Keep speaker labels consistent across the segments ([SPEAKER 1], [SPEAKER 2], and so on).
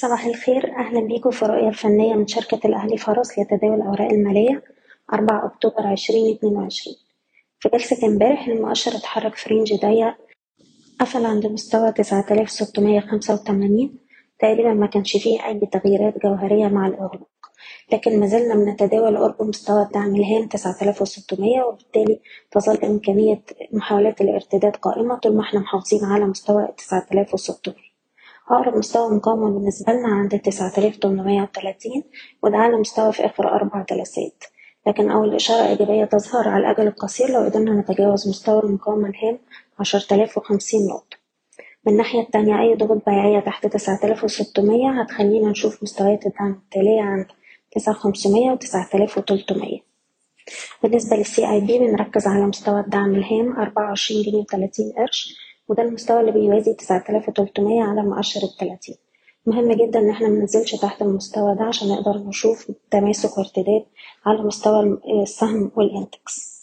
[SPEAKER 1] صباح الخير. أهلا بيكم في الرؤية الفنية من شركة الأهلي فرس لتداول الأوراق المالية أربعة أكتوبر عشرين اتنين وعشرين. في جلسة امبارح المؤشر اتحرك في رينج ضيق قفل عند مستوى تسعة آلاف ستمية خمسة وتمانين. تقريبا ما كانش فيه أي تغييرات جوهرية مع الإغلاق لكن ما زلنا بنتداول قرب مستوى الدعم الهام تسعة آلاف وستمية وبالتالي تظل إمكانية محاولات الارتداد قائمة طول ما إحنا محافظين على مستوى تسعة آلاف وستمية. أقرب مستوى مقاومة بالنسبة لنا عند تسعة آلاف تمنمية وتلاتين وده أعلى مستوى في آخر أربع جلسات لكن أول إشارة إيجابية تظهر على الأجل القصير لو قدرنا نتجاوز مستوى المقاومة الهام عشرة آلاف وخمسين نقطة. من الناحية التانية أي ضغوط بيعية تحت تسعة آلاف وستمية هتخلينا نشوف مستويات الدعم التالية عند تسعة خمسمية وتسعة آلاف وتلتمية. بالنسبة للسي أي بي بنركز على مستوى الدعم الهام أربعة وعشرين جنيه وتلاتين قرش. وده المستوى اللي بيوازي تسعة آلاف وتلتمية على مؤشر التلاتين. مهم جدا إن إحنا مننزلش تحت المستوى ده عشان نقدر نشوف تماسك وارتداد على مستوى السهم وال index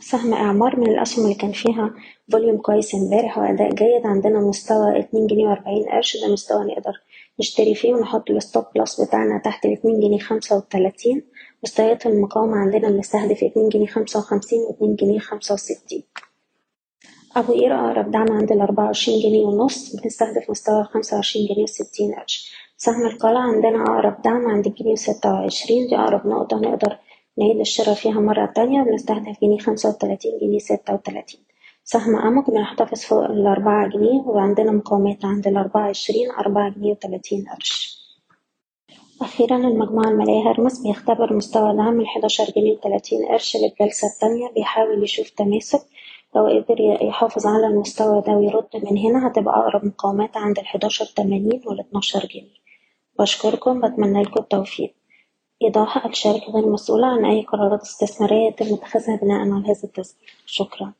[SPEAKER 1] سهم إعمار من الأسهم اللي كان فيها volume كويس امبارح وأداء جيد. عندنا مستوى اتنين جنيه وأربعين قرش ده مستوى نقدر نشتري فيه ونحط ال stop loss بتاعنا تحت الاتنين جنيه خمسة وتلاتين. مستويات المقاومة عندنا بنستهدف اتنين جنيه خمسة وخمسين واتنين جنيه خمسة وستين. أبو قير أقرب دعم عند الأربعة وعشرين جنيه ونص بنستهدف مستوى خمسة وعشرين جنيه وستين قرش سهم القلعة عندنا أقرب دعم عند الجنيه وستة وعشرين دي أقرب نقطة نقدر نعيد الشراء فيها مرة تانية بنستهدف جنيه خمسة وتلاتين جنيه ستة وتلاتين. سهم أمك بنحتفظ فوق الأربعة جنيه وعندنا مقاومات عند الأربعة عشرين أربعة جنيه وتلاتين قرش أخيرا المجموعة المالية هرمس بيختبر مستوى دعم الحداشر جنيه وتلاتين قرش للجلسة التانية بيحاول يشوف تماسك لو قدر يحافظ على المستوى ده ويرد من هنا هتبقى أقرب مقاومات عند الحداشر تمانين والاتناشر جنيه. بشكركم بتمنى لكم التوفيق. إيضاح الشركة غير مسؤولة عن أي قرارات استثمارية يتم اتخاذها بناء على هذا التسجيل. شكرا.